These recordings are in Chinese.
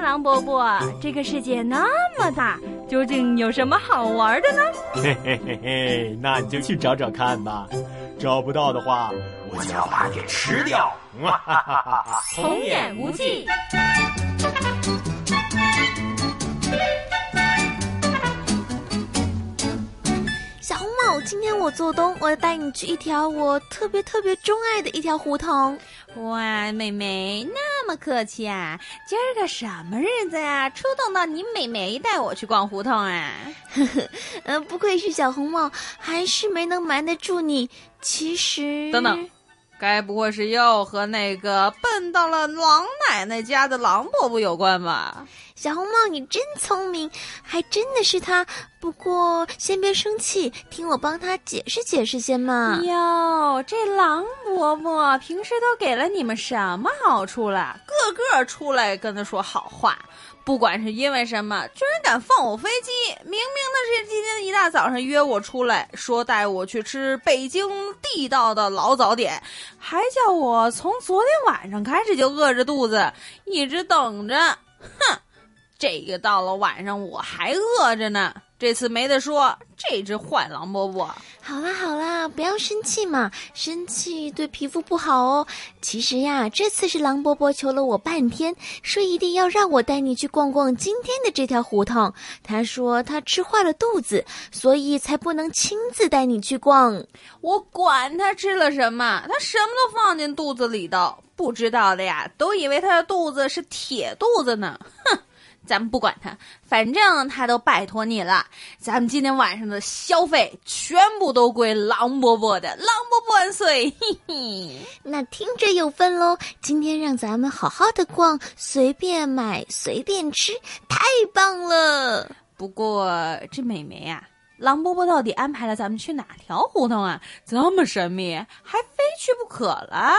狼伯伯，这个世界那么大，究竟有什么好玩的呢？嘿嘿嘿嘿，那你就去找找看吧。找不到的话，我就要把你给吃掉。哈哈哈哈童言无忌。今天我做东，我要带你去一条我特别特别钟爱的一条胡同。哇，美眉那么客气啊！今儿个什么日子呀？出动到你美眉带我去逛胡同啊？呵呵，嗯，不愧是小红帽，还是没能瞒得住你。其实，等等，该不会是又和那个笨到了狼奶奶家的狼伯伯有关吧？小红帽，你真聪明，还真的是他。不过先别生气，听我帮他解释解释先嘛。哟，这狼伯伯平时都给了你们什么好处了？个个出来跟他说好话，不管是因为什么，居然敢放我飞机！明明那是今天一大早上约我出来，说带我去吃北京地道的老早点，还叫我从昨天晚上开始就饿着肚子，一直等着。哼！这个到了晚上我还饿着呢，这次没得说，这只坏狼伯伯。好啦好啦，不要生气嘛，生气对皮肤不好哦。其实呀，这次是狼伯伯求了我半天，说一定要让我带你去逛逛今天的这条胡同。他说他吃坏了肚子，所以才不能亲自带你去逛。我管他吃了什么，他什么都放进肚子里头，不知道的呀，都以为他的肚子是铁肚子呢。哼。咱们不管他，反正他都拜托你了。咱们今天晚上的消费全部都归狼伯伯的，狼伯伯万岁！嘿嘿，那听着有份喽。今天让咱们好好的逛，随便买，随便吃，太棒了。不过这美眉啊，狼伯伯到底安排了咱们去哪条胡同啊？这么神秘，还非去不可了。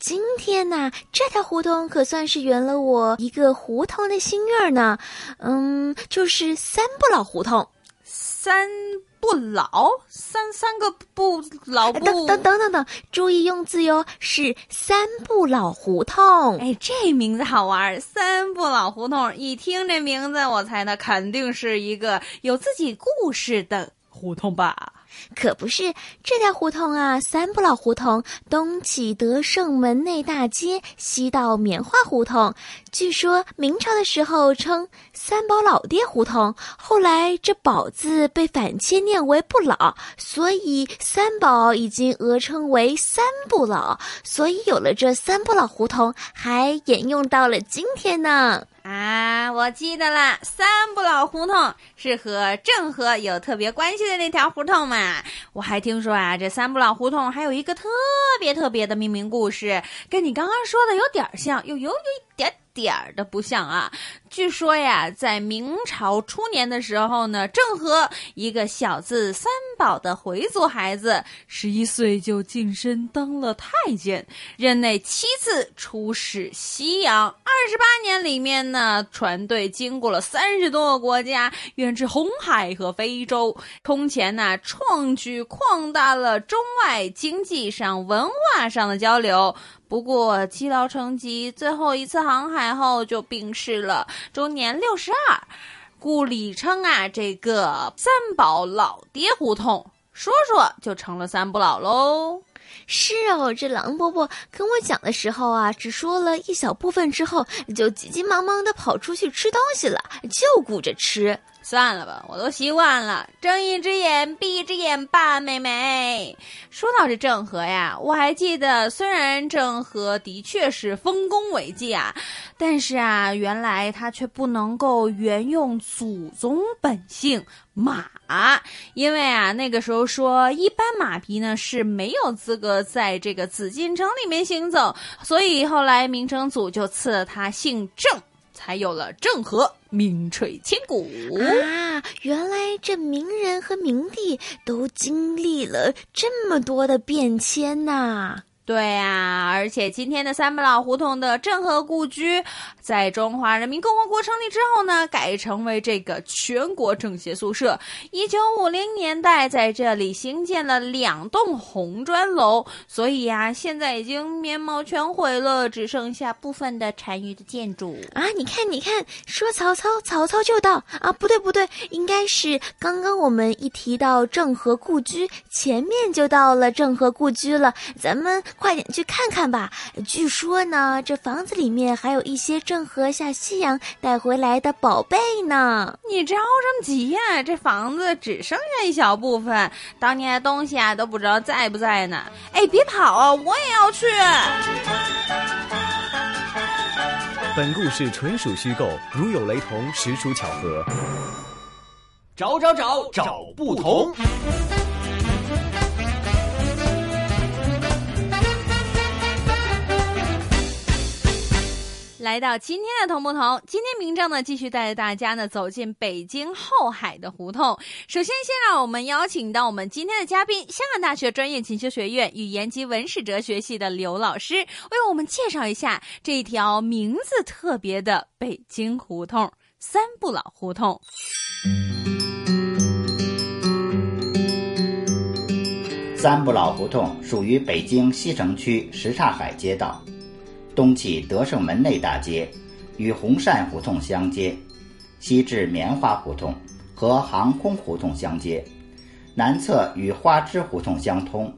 今天呐，这条胡同可算是圆了我一个胡同的心愿呢。嗯，就是三不老胡同。三不老，三三个不老不。等等等等等，注意用字哟，是三不老胡同。哎，这名字好玩，三不老胡同。一听这名字，我猜那肯定是一个有自己故事的胡同吧。可不是这条胡同啊，三不老胡同东起德胜门内大街，西到棉花胡同。据说明朝的时候称三宝老爹胡同，后来这“宝”字被反切念为“不老”，所以三宝已经讹称为三不老，所以有了这三不老胡同，还沿用到了今天呢。啊，我记得了，三不老胡同是和郑和有特别关系的那条胡同嘛。我还听说啊，这三不老胡同还有一个特别特别的命名故事，跟你刚刚说的有点像，又有有一点。点儿的不像啊！据说呀，在明朝初年的时候呢，郑和一个小字三宝的回族孩子，十一岁就晋升当了太监，任内七次出使西洋，二十八年里面呢，船队经过了三十多个国家，远至红海和非洲，空前呢，创举扩大了中外经济上、文化上的交流。不过积劳成疾，最后一次航海后就病逝了，终年六十二。故里称啊，这个三宝老爹胡同，说说就成了三不老喽。是哦，这狼伯伯跟我讲的时候啊，只说了一小部分，之后就急急忙忙的跑出去吃东西了，就顾着吃。算了吧，我都习惯了，睁一只眼闭一只眼吧，妹妹。说到这郑和呀，我还记得，虽然郑和的确是丰功伟绩啊，但是啊，原来他却不能够沿用祖宗本姓马，因为啊，那个时候说一般马匹呢是没有资格在这个紫禁城里面行走，所以后来明成祖就赐了他姓郑。才有了郑和，名垂千古啊！原来这名人和名地都经历了这么多的变迁呐。对啊，而且今天的三不老胡同的郑和故居，在中华人民共和国成立之后呢，改成为这个全国政协宿舍。一九五零年代在这里兴建了两栋红砖楼，所以呀，现在已经面貌全毁了，只剩下部分的残余的建筑啊！你看，你看，说曹操，曹操就到啊！不对，不对，应该是刚刚我们一提到郑和故居，前面就到了郑和故居了，咱们。快点去看看吧！据说呢，这房子里面还有一些郑和下夕阳带回来的宝贝呢。你着什么急呀？这房子只剩下一小部分，当年的东西啊都不知道在不在呢。哎，别跑啊！我也要去。本故事纯属虚构，如有雷同，实属巧合。找找找找不同。来到今天的同不同，今天明正呢继续带着大家呢走进北京后海的胡同。首先，先让我们邀请到我们今天的嘉宾，香港大学专业进修学院语言及文史哲学系的刘老师，为我们介绍一下这一条名字特别的北京胡同——三不老胡同。三不老胡同属于北京西城区什刹海街道。东起德胜门内大街，与红扇胡同相接；西至棉花胡同和航空胡同相接，南侧与花枝胡同相通。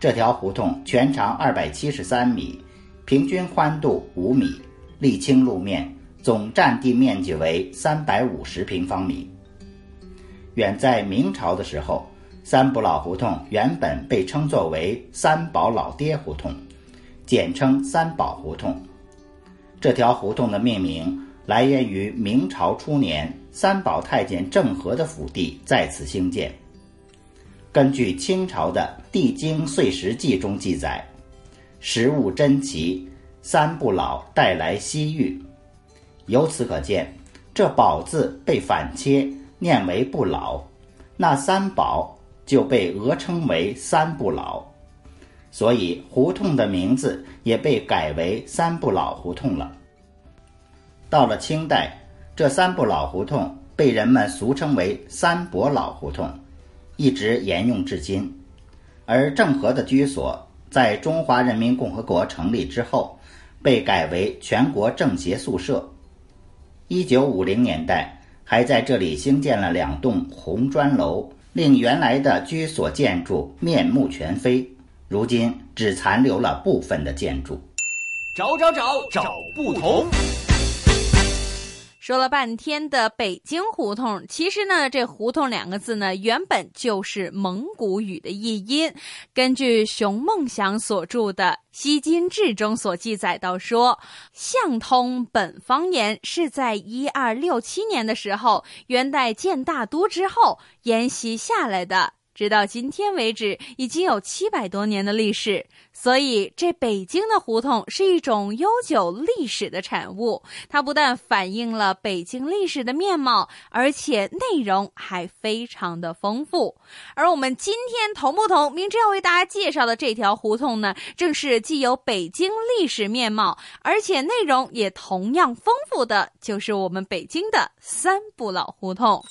这条胡同全长二百七十三米，平均宽度五米，沥青路面，总占地面积为三百五十平方米。远在明朝的时候，三不老胡同原本被称作为三宝老爹胡同。简称三宝胡同，这条胡同的命名来源于明朝初年三宝太监郑和的府邸在此兴建。根据清朝的《帝京岁时记》中记载，食物珍奇，三不老带来西域。由此可见，这宝字被反切念为不老，那三宝就被讹称为三不老。所以胡同的名字也被改为三不老胡同了。到了清代，这三不老胡同被人们俗称为三伯老胡同，一直沿用至今。而郑和的居所在中华人民共和国成立之后，被改为全国政协宿舍。一九五零年代，还在这里兴建了两栋红砖楼，令原来的居所建筑面目全非。如今只残留了部分的建筑。找找找找不同。说了半天的北京胡同，其实呢，这“胡同”两个字呢，原本就是蒙古语的译音。根据熊梦祥所著的《西京志》中所记载到说，相通本方言是在一二六七年的时候，元代建大都之后沿袭下来的。直到今天为止，已经有七百多年的历史，所以这北京的胡同是一种悠久历史的产物。它不但反映了北京历史的面貌，而且内容还非常的丰富。而我们今天同不同明知要为大家介绍的这条胡同呢，正是既有北京历史面貌，而且内容也同样丰富的，就是我们北京的三不老胡同。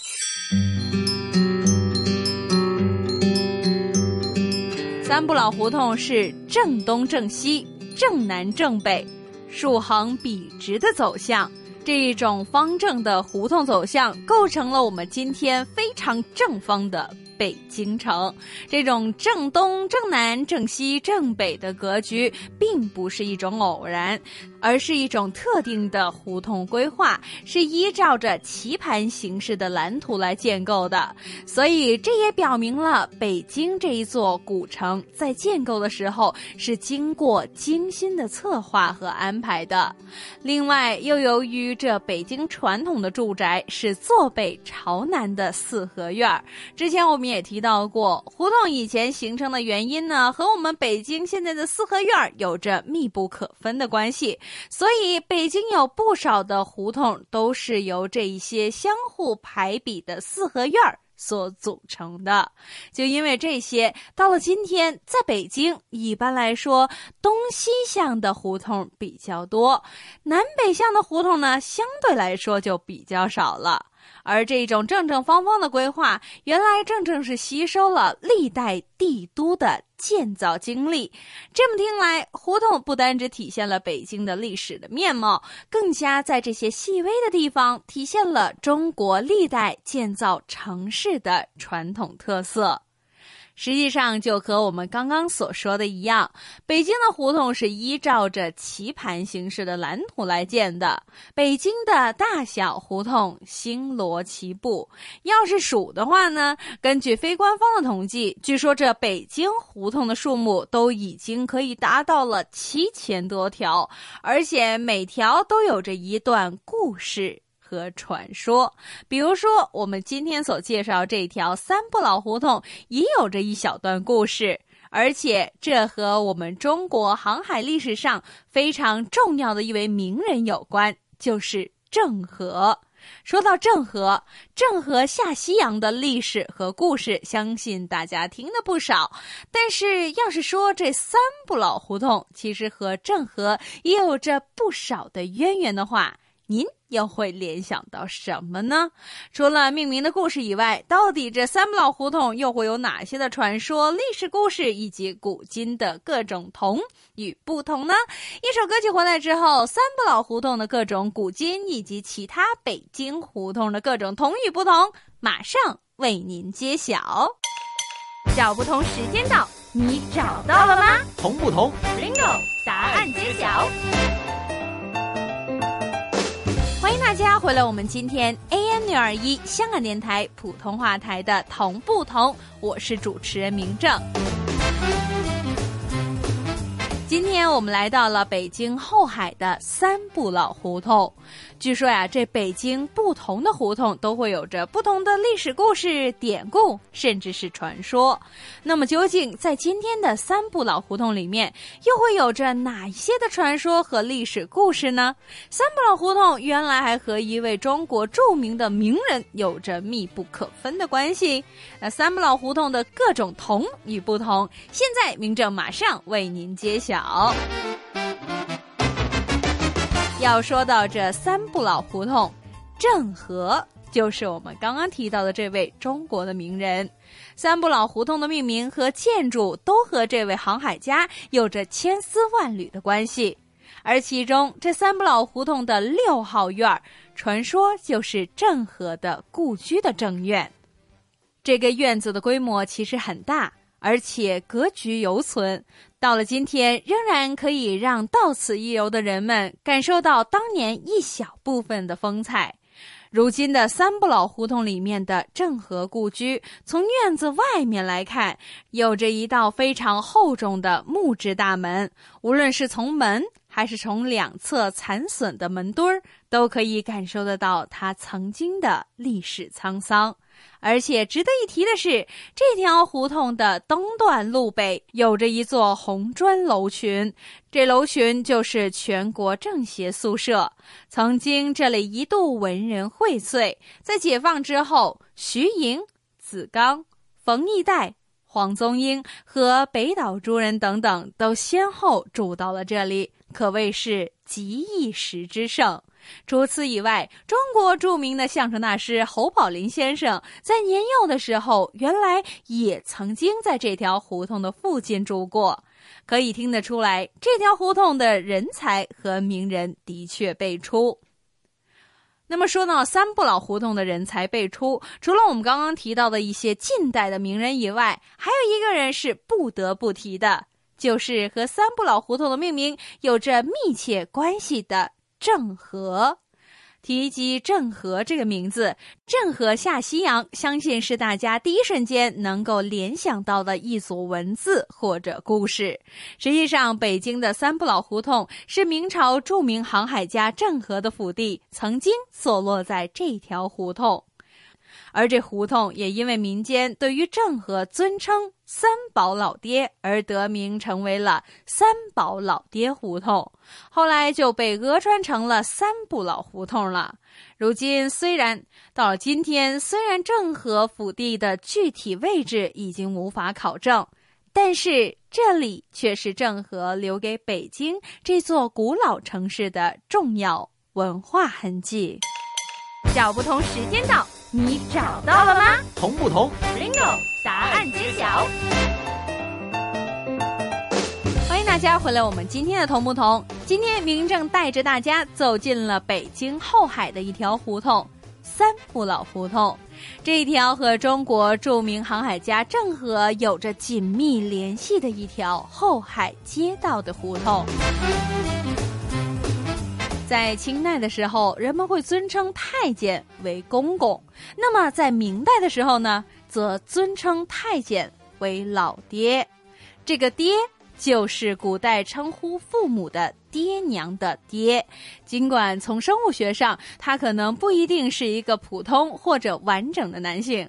三不老胡同是正东正西、正南正北，竖横笔直的走向。这一种方正的胡同走向，构成了我们今天非常正方的。北京城这种正东、正南、正西、正北的格局，并不是一种偶然，而是一种特定的胡同规划，是依照着棋盘形式的蓝图来建构的。所以，这也表明了北京这一座古城在建构的时候是经过精心的策划和安排的。另外，又由于这北京传统的住宅是坐北朝南的四合院儿，之前我们。也提到过，胡同以前形成的原因呢，和我们北京现在的四合院有着密不可分的关系。所以，北京有不少的胡同都是由这一些相互排比的四合院所组成的。就因为这些，到了今天，在北京，一般来说，东西向的胡同比较多，南北向的胡同呢，相对来说就比较少了。而这种正正方方的规划，原来正正是吸收了历代帝都的建造经历。这么听来，胡同不单只体现了北京的历史的面貌，更加在这些细微的地方体现了中国历代建造城市的传统特色。实际上，就和我们刚刚所说的一样，北京的胡同是依照着棋盘形式的蓝图来建的。北京的大小胡同星罗棋布。要是数的话呢，根据非官方的统计，据说这北京胡同的数目都已经可以达到了七千多条，而且每条都有着一段故事。和传说，比如说我们今天所介绍这条三不老胡同，也有着一小段故事，而且这和我们中国航海历史上非常重要的一位名人有关，就是郑和。说到郑和，郑和下西洋的历史和故事，相信大家听的不少。但是，要是说这三不老胡同，其实和郑和也有着不少的渊源的话，您？又会联想到什么呢？除了命名的故事以外，到底这三不老胡同又会有哪些的传说、历史故事以及古今的各种同与不同呢？一首歌曲回来之后，三不老胡同的各种古今以及其他北京胡同的各种同与不同，马上为您揭晓。找不同时间到，你找到了吗？同不同？Bingo！答案揭晓。大家回来，我们今天 AM 六二一香港电台普通话台的同不同，我是主持人明正。今天我们来到了北京后海的三不老胡同。据说呀，这北京不同的胡同都会有着不同的历史故事、典故，甚至是传说。那么，究竟在今天的三不老胡同里面，又会有着哪一些的传说和历史故事呢？三不老胡同原来还和一位中国著名的名人有着密不可分的关系。那三不老胡同的各种同与不同，现在明正马上为您揭晓。好，要说到这三不老胡同，郑和就是我们刚刚提到的这位中国的名人。三不老胡同的命名和建筑都和这位航海家有着千丝万缕的关系。而其中这三不老胡同的六号院，传说就是郑和的故居的正院。这个院子的规模其实很大。而且格局犹存，到了今天仍然可以让到此一游的人们感受到当年一小部分的风采。如今的三不老胡同里面的郑和故居，从院子外面来看，有着一道非常厚重的木质大门，无论是从门还是从两侧残损的门墩儿，都可以感受得到它曾经的历史沧桑。而且值得一提的是，这条胡同的东段路北有着一座红砖楼群，这楼群就是全国政协宿舍。曾经这里一度文人荟萃，在解放之后，徐莹、子刚、冯异岱、黄宗英和北岛诸人等等都先后住到了这里，可谓是集一时之盛。除此以外，中国著名的相声大师侯宝林先生在年幼的时候，原来也曾经在这条胡同的附近住过。可以听得出来，这条胡同的人才和名人的确辈出。那么说到三不老胡同的人才辈出，除了我们刚刚提到的一些近代的名人以外，还有一个人是不得不提的，就是和三不老胡同的命名有着密切关系的。郑和，提及郑和这个名字，郑和下西洋，相信是大家第一瞬间能够联想到的一组文字或者故事。实际上，北京的三不老胡同是明朝著名航海家郑和的府邸，曾经坐落在这条胡同。而这胡同也因为民间对于郑和尊称，三宝老爹而得名，成为了三宝老爹胡同。后来就被讹传成了三不老胡同了。如今虽然到了今天，虽然郑和府地的具体位置已经无法考证，但是这里却是郑和留给北京这座古老城市的重要文化痕迹。小不同时间到，你找到了吗？同不同？bingo，答案揭晓。欢迎大家回来，我们今天的同不同。今天明正带着大家走进了北京后海的一条胡同——三不老胡同。这一条和中国著名航海家郑和有着紧密联系的一条后海街道的胡同。在清代的时候，人们会尊称太监为公公；那么在明代的时候呢，则尊称太监为老爹。这个“爹”就是古代称呼父母的爹娘的“爹”。尽管从生物学上，他可能不一定是一个普通或者完整的男性，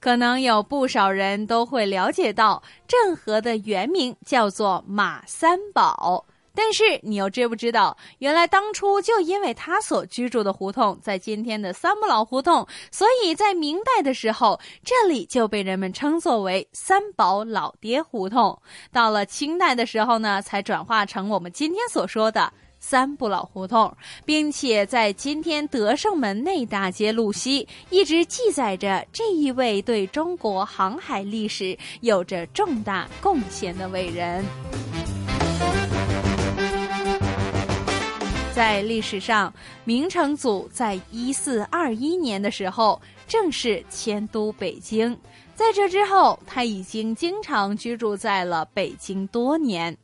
可能有不少人都会了解到，郑和的原名叫做马三宝。但是你又知不知道，原来当初就因为他所居住的胡同在今天的三不老胡同，所以在明代的时候，这里就被人们称作为三宝老爹胡同。到了清代的时候呢，才转化成我们今天所说的三不老胡同，并且在今天德胜门内大街路西，一直记载着这一位对中国航海历史有着重大贡献的伟人。在历史上，明成祖在一四二一年的时候正式迁都北京，在这之后，他已经经常居住在了北京多年。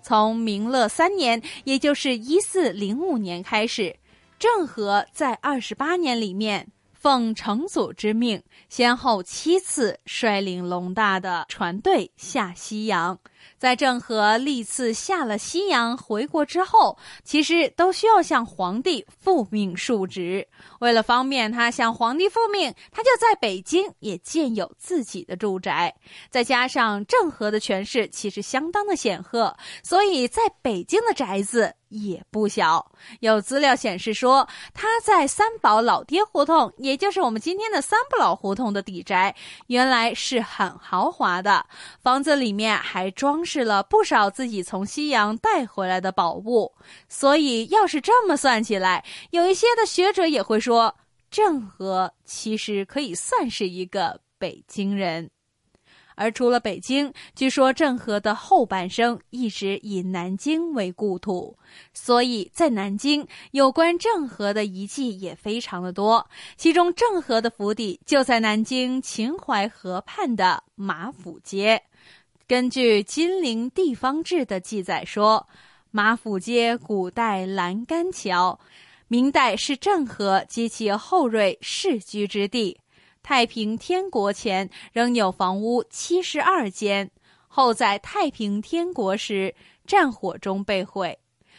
从明乐三年，也就是一四零五年开始，郑和在二十八年里面，奉成祖之命，先后七次率领龙大的船队下西洋。在郑和历次下了西洋回国之后，其实都需要向皇帝复命述职。为了方便他向皇帝复命，他就在北京也建有自己的住宅。再加上郑和的权势其实相当的显赫，所以在北京的宅子也不小。有资料显示说，他在三宝老爹胡同，也就是我们今天的三不老胡同的底宅，原来是很豪华的，房子里面还装饰了不少自己从西洋带回来的宝物。所以，要是这么算起来，有一些的学者也会说，郑和其实可以算是一个北京人。而除了北京，据说郑和的后半生一直以南京为故土，所以在南京有关郑和的遗迹也非常的多。其中，郑和的府邸就在南京秦淮河畔的马府街。根据《金陵地方志》的记载说，马府街古代栏杆桥，明代是郑和及其后裔世居之地。太平天国前仍有房屋七十二间，后在太平天国时战火中被毁。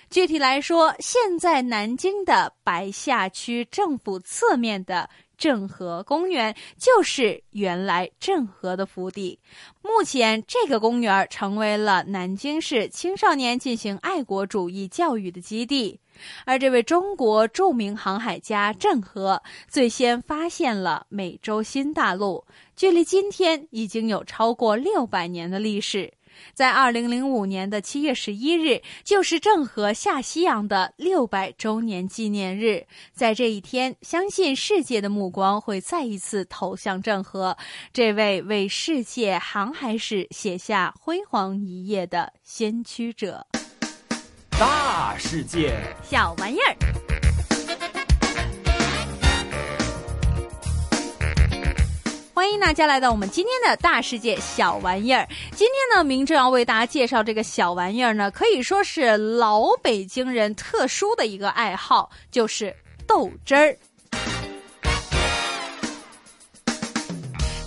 具体来说，现在南京的白下区政府侧面的郑和公园就是原来郑和的府邸。目前，这个公园成为了南京市青少年进行爱国主义教育的基地。而这位中国著名航海家郑和最先发现了美洲新大陆，距离今天已经有超过六百年的历史。在二零零五年的七月十一日，就是郑和下西洋的六百周年纪念日。在这一天，相信世界的目光会再一次投向郑和这位为世界航海史写下辉煌一页的先驱者。大世界，小玩意儿。欢迎大家来到我们今天的大世界小玩意儿。今天呢，明正要为大家介绍这个小玩意儿呢，可以说是老北京人特殊的一个爱好，就是豆汁儿。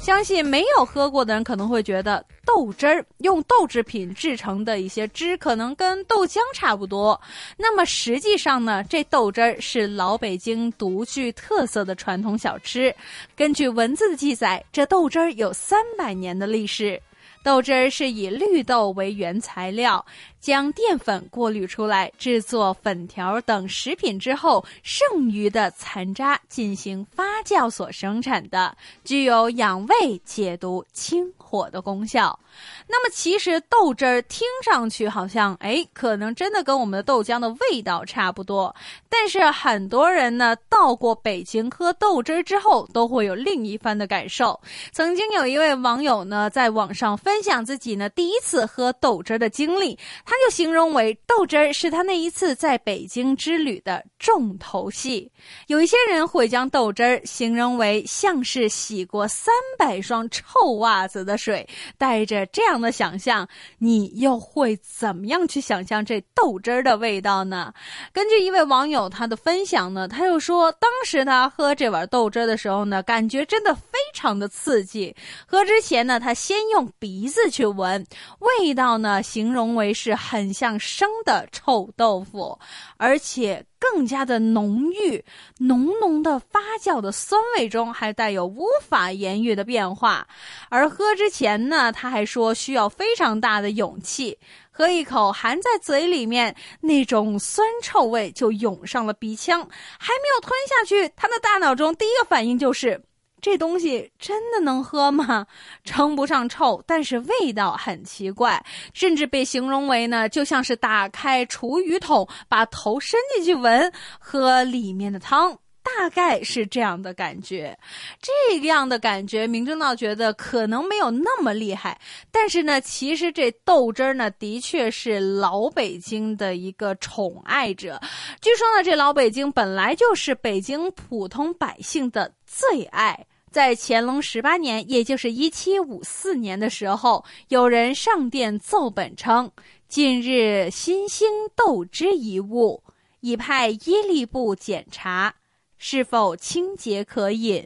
相信没有喝过的人可能会觉得豆汁儿用豆制品制成的一些汁，可能跟豆浆差不多。那么实际上呢，这豆汁儿是老北京独具特色的传统小吃。根据文字的记载，这豆汁儿有三百年的历史。豆汁儿是以绿豆为原材料，将淀粉过滤出来，制作粉条等食品之后，剩余的残渣进行发酵所生产的，具有养胃、解毒、清火的功效。那么，其实豆汁儿听上去好像，哎，可能真的跟我们的豆浆的味道差不多。但是很多人呢，到过北京喝豆汁儿之后，都会有另一番的感受。曾经有一位网友呢，在网上分享自己呢第一次喝豆汁儿的经历，他他就形容为豆汁儿是他那一次在北京之旅的重头戏。有一些人会将豆汁儿形容为像是洗过三百双臭袜子的水，带着。这样的想象，你又会怎么样去想象这豆汁儿的味道呢？根据一位网友他的分享呢，他又说，当时他喝这碗豆汁儿的时候呢，感觉真的非常的刺激。喝之前呢，他先用鼻子去闻，味道呢，形容为是很像生的臭豆腐，而且。更加的浓郁，浓浓的发酵的酸味中还带有无法言喻的变化。而喝之前呢，他还说需要非常大的勇气，喝一口含在嘴里面那种酸臭味就涌上了鼻腔，还没有吞下去，他的大脑中第一个反应就是。这东西真的能喝吗？称不上臭，但是味道很奇怪，甚至被形容为呢，就像是打开厨余桶，把头伸进去闻，喝里面的汤，大概是这样的感觉。这样的感觉，明正道觉得可能没有那么厉害，但是呢，其实这豆汁儿呢，的确是老北京的一个宠爱者。据说呢，这老北京本来就是北京普通百姓的最爱。在乾隆十八年，也就是一七五四年的时候，有人上殿奏本称：“近日新兴豆汁一物，已派耶利部检查，是否清洁可饮。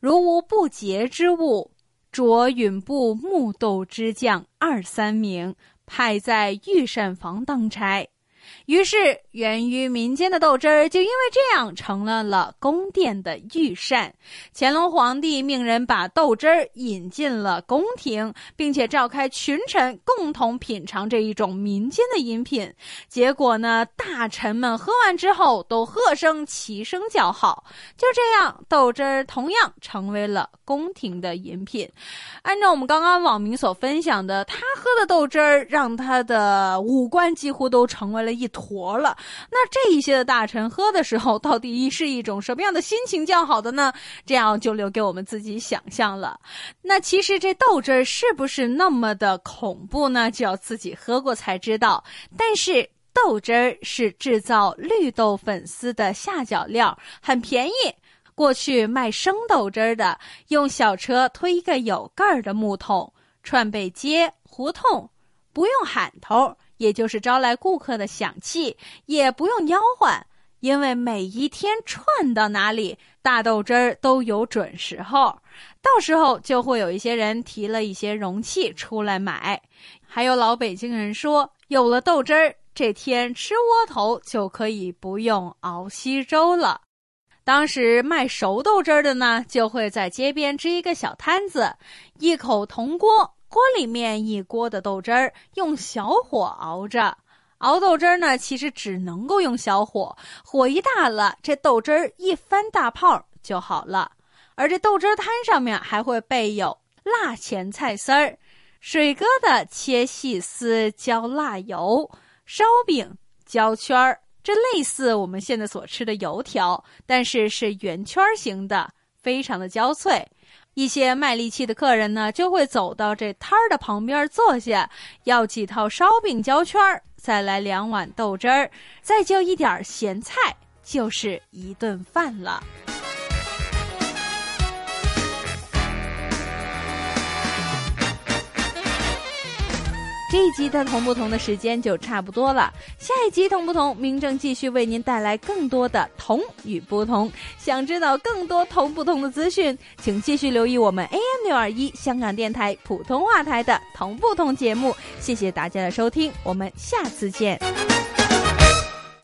如无不洁之物，着允部木豆之将二三名，派在御膳房当差。”于是，源于民间的豆汁儿就因为这样成了了宫殿的御膳。乾隆皇帝命人把豆汁儿引进了宫廷，并且召开群臣共同品尝这一种民间的饮品。结果呢，大臣们喝完之后都喝声齐声叫好。就这样，豆汁儿同样成为了宫廷的饮品。按照我们刚刚网民所分享的，他喝的豆汁儿让他的五官几乎都成为了。一坨了，那这一些的大臣喝的时候，到底是一种什么样的心情较好的呢？这样就留给我们自己想象了。那其实这豆汁儿是不是那么的恐怖呢？就要自己喝过才知道。但是豆汁儿是制造绿豆粉丝的下脚料，很便宜。过去卖生豆汁儿的，用小车推一个有盖儿的木桶，串北街胡同，不用喊头。也就是招来顾客的响器，也不用吆喝，因为每一天串到哪里，大豆汁儿都有准时候。到时候就会有一些人提了一些容器出来买。还有老北京人说，有了豆汁儿，这天吃窝头就可以不用熬稀粥了。当时卖熟豆汁儿的呢，就会在街边支一个小摊子，一口铜锅。锅里面一锅的豆汁儿，用小火熬着。熬豆汁儿呢，其实只能够用小火，火一大了，这豆汁儿一翻大泡就好了。而这豆汁摊上面还会备有辣前菜丝儿、水疙瘩切细丝浇辣油、烧饼浇圈儿，这类似我们现在所吃的油条，但是是圆圈形的，非常的焦脆。一些卖力气的客人呢，就会走到这摊儿的旁边坐下，要几套烧饼焦圈儿，再来两碗豆汁儿，再就一点咸菜，就是一顿饭了。这一集的同不同的时间就差不多了，下一集同不同，明正继续为您带来更多的同与不同。想知道更多同不同的资讯，请继续留意我们 AM 六二一香港电台普通话台的同不同节目。谢谢大家的收听，我们下次见。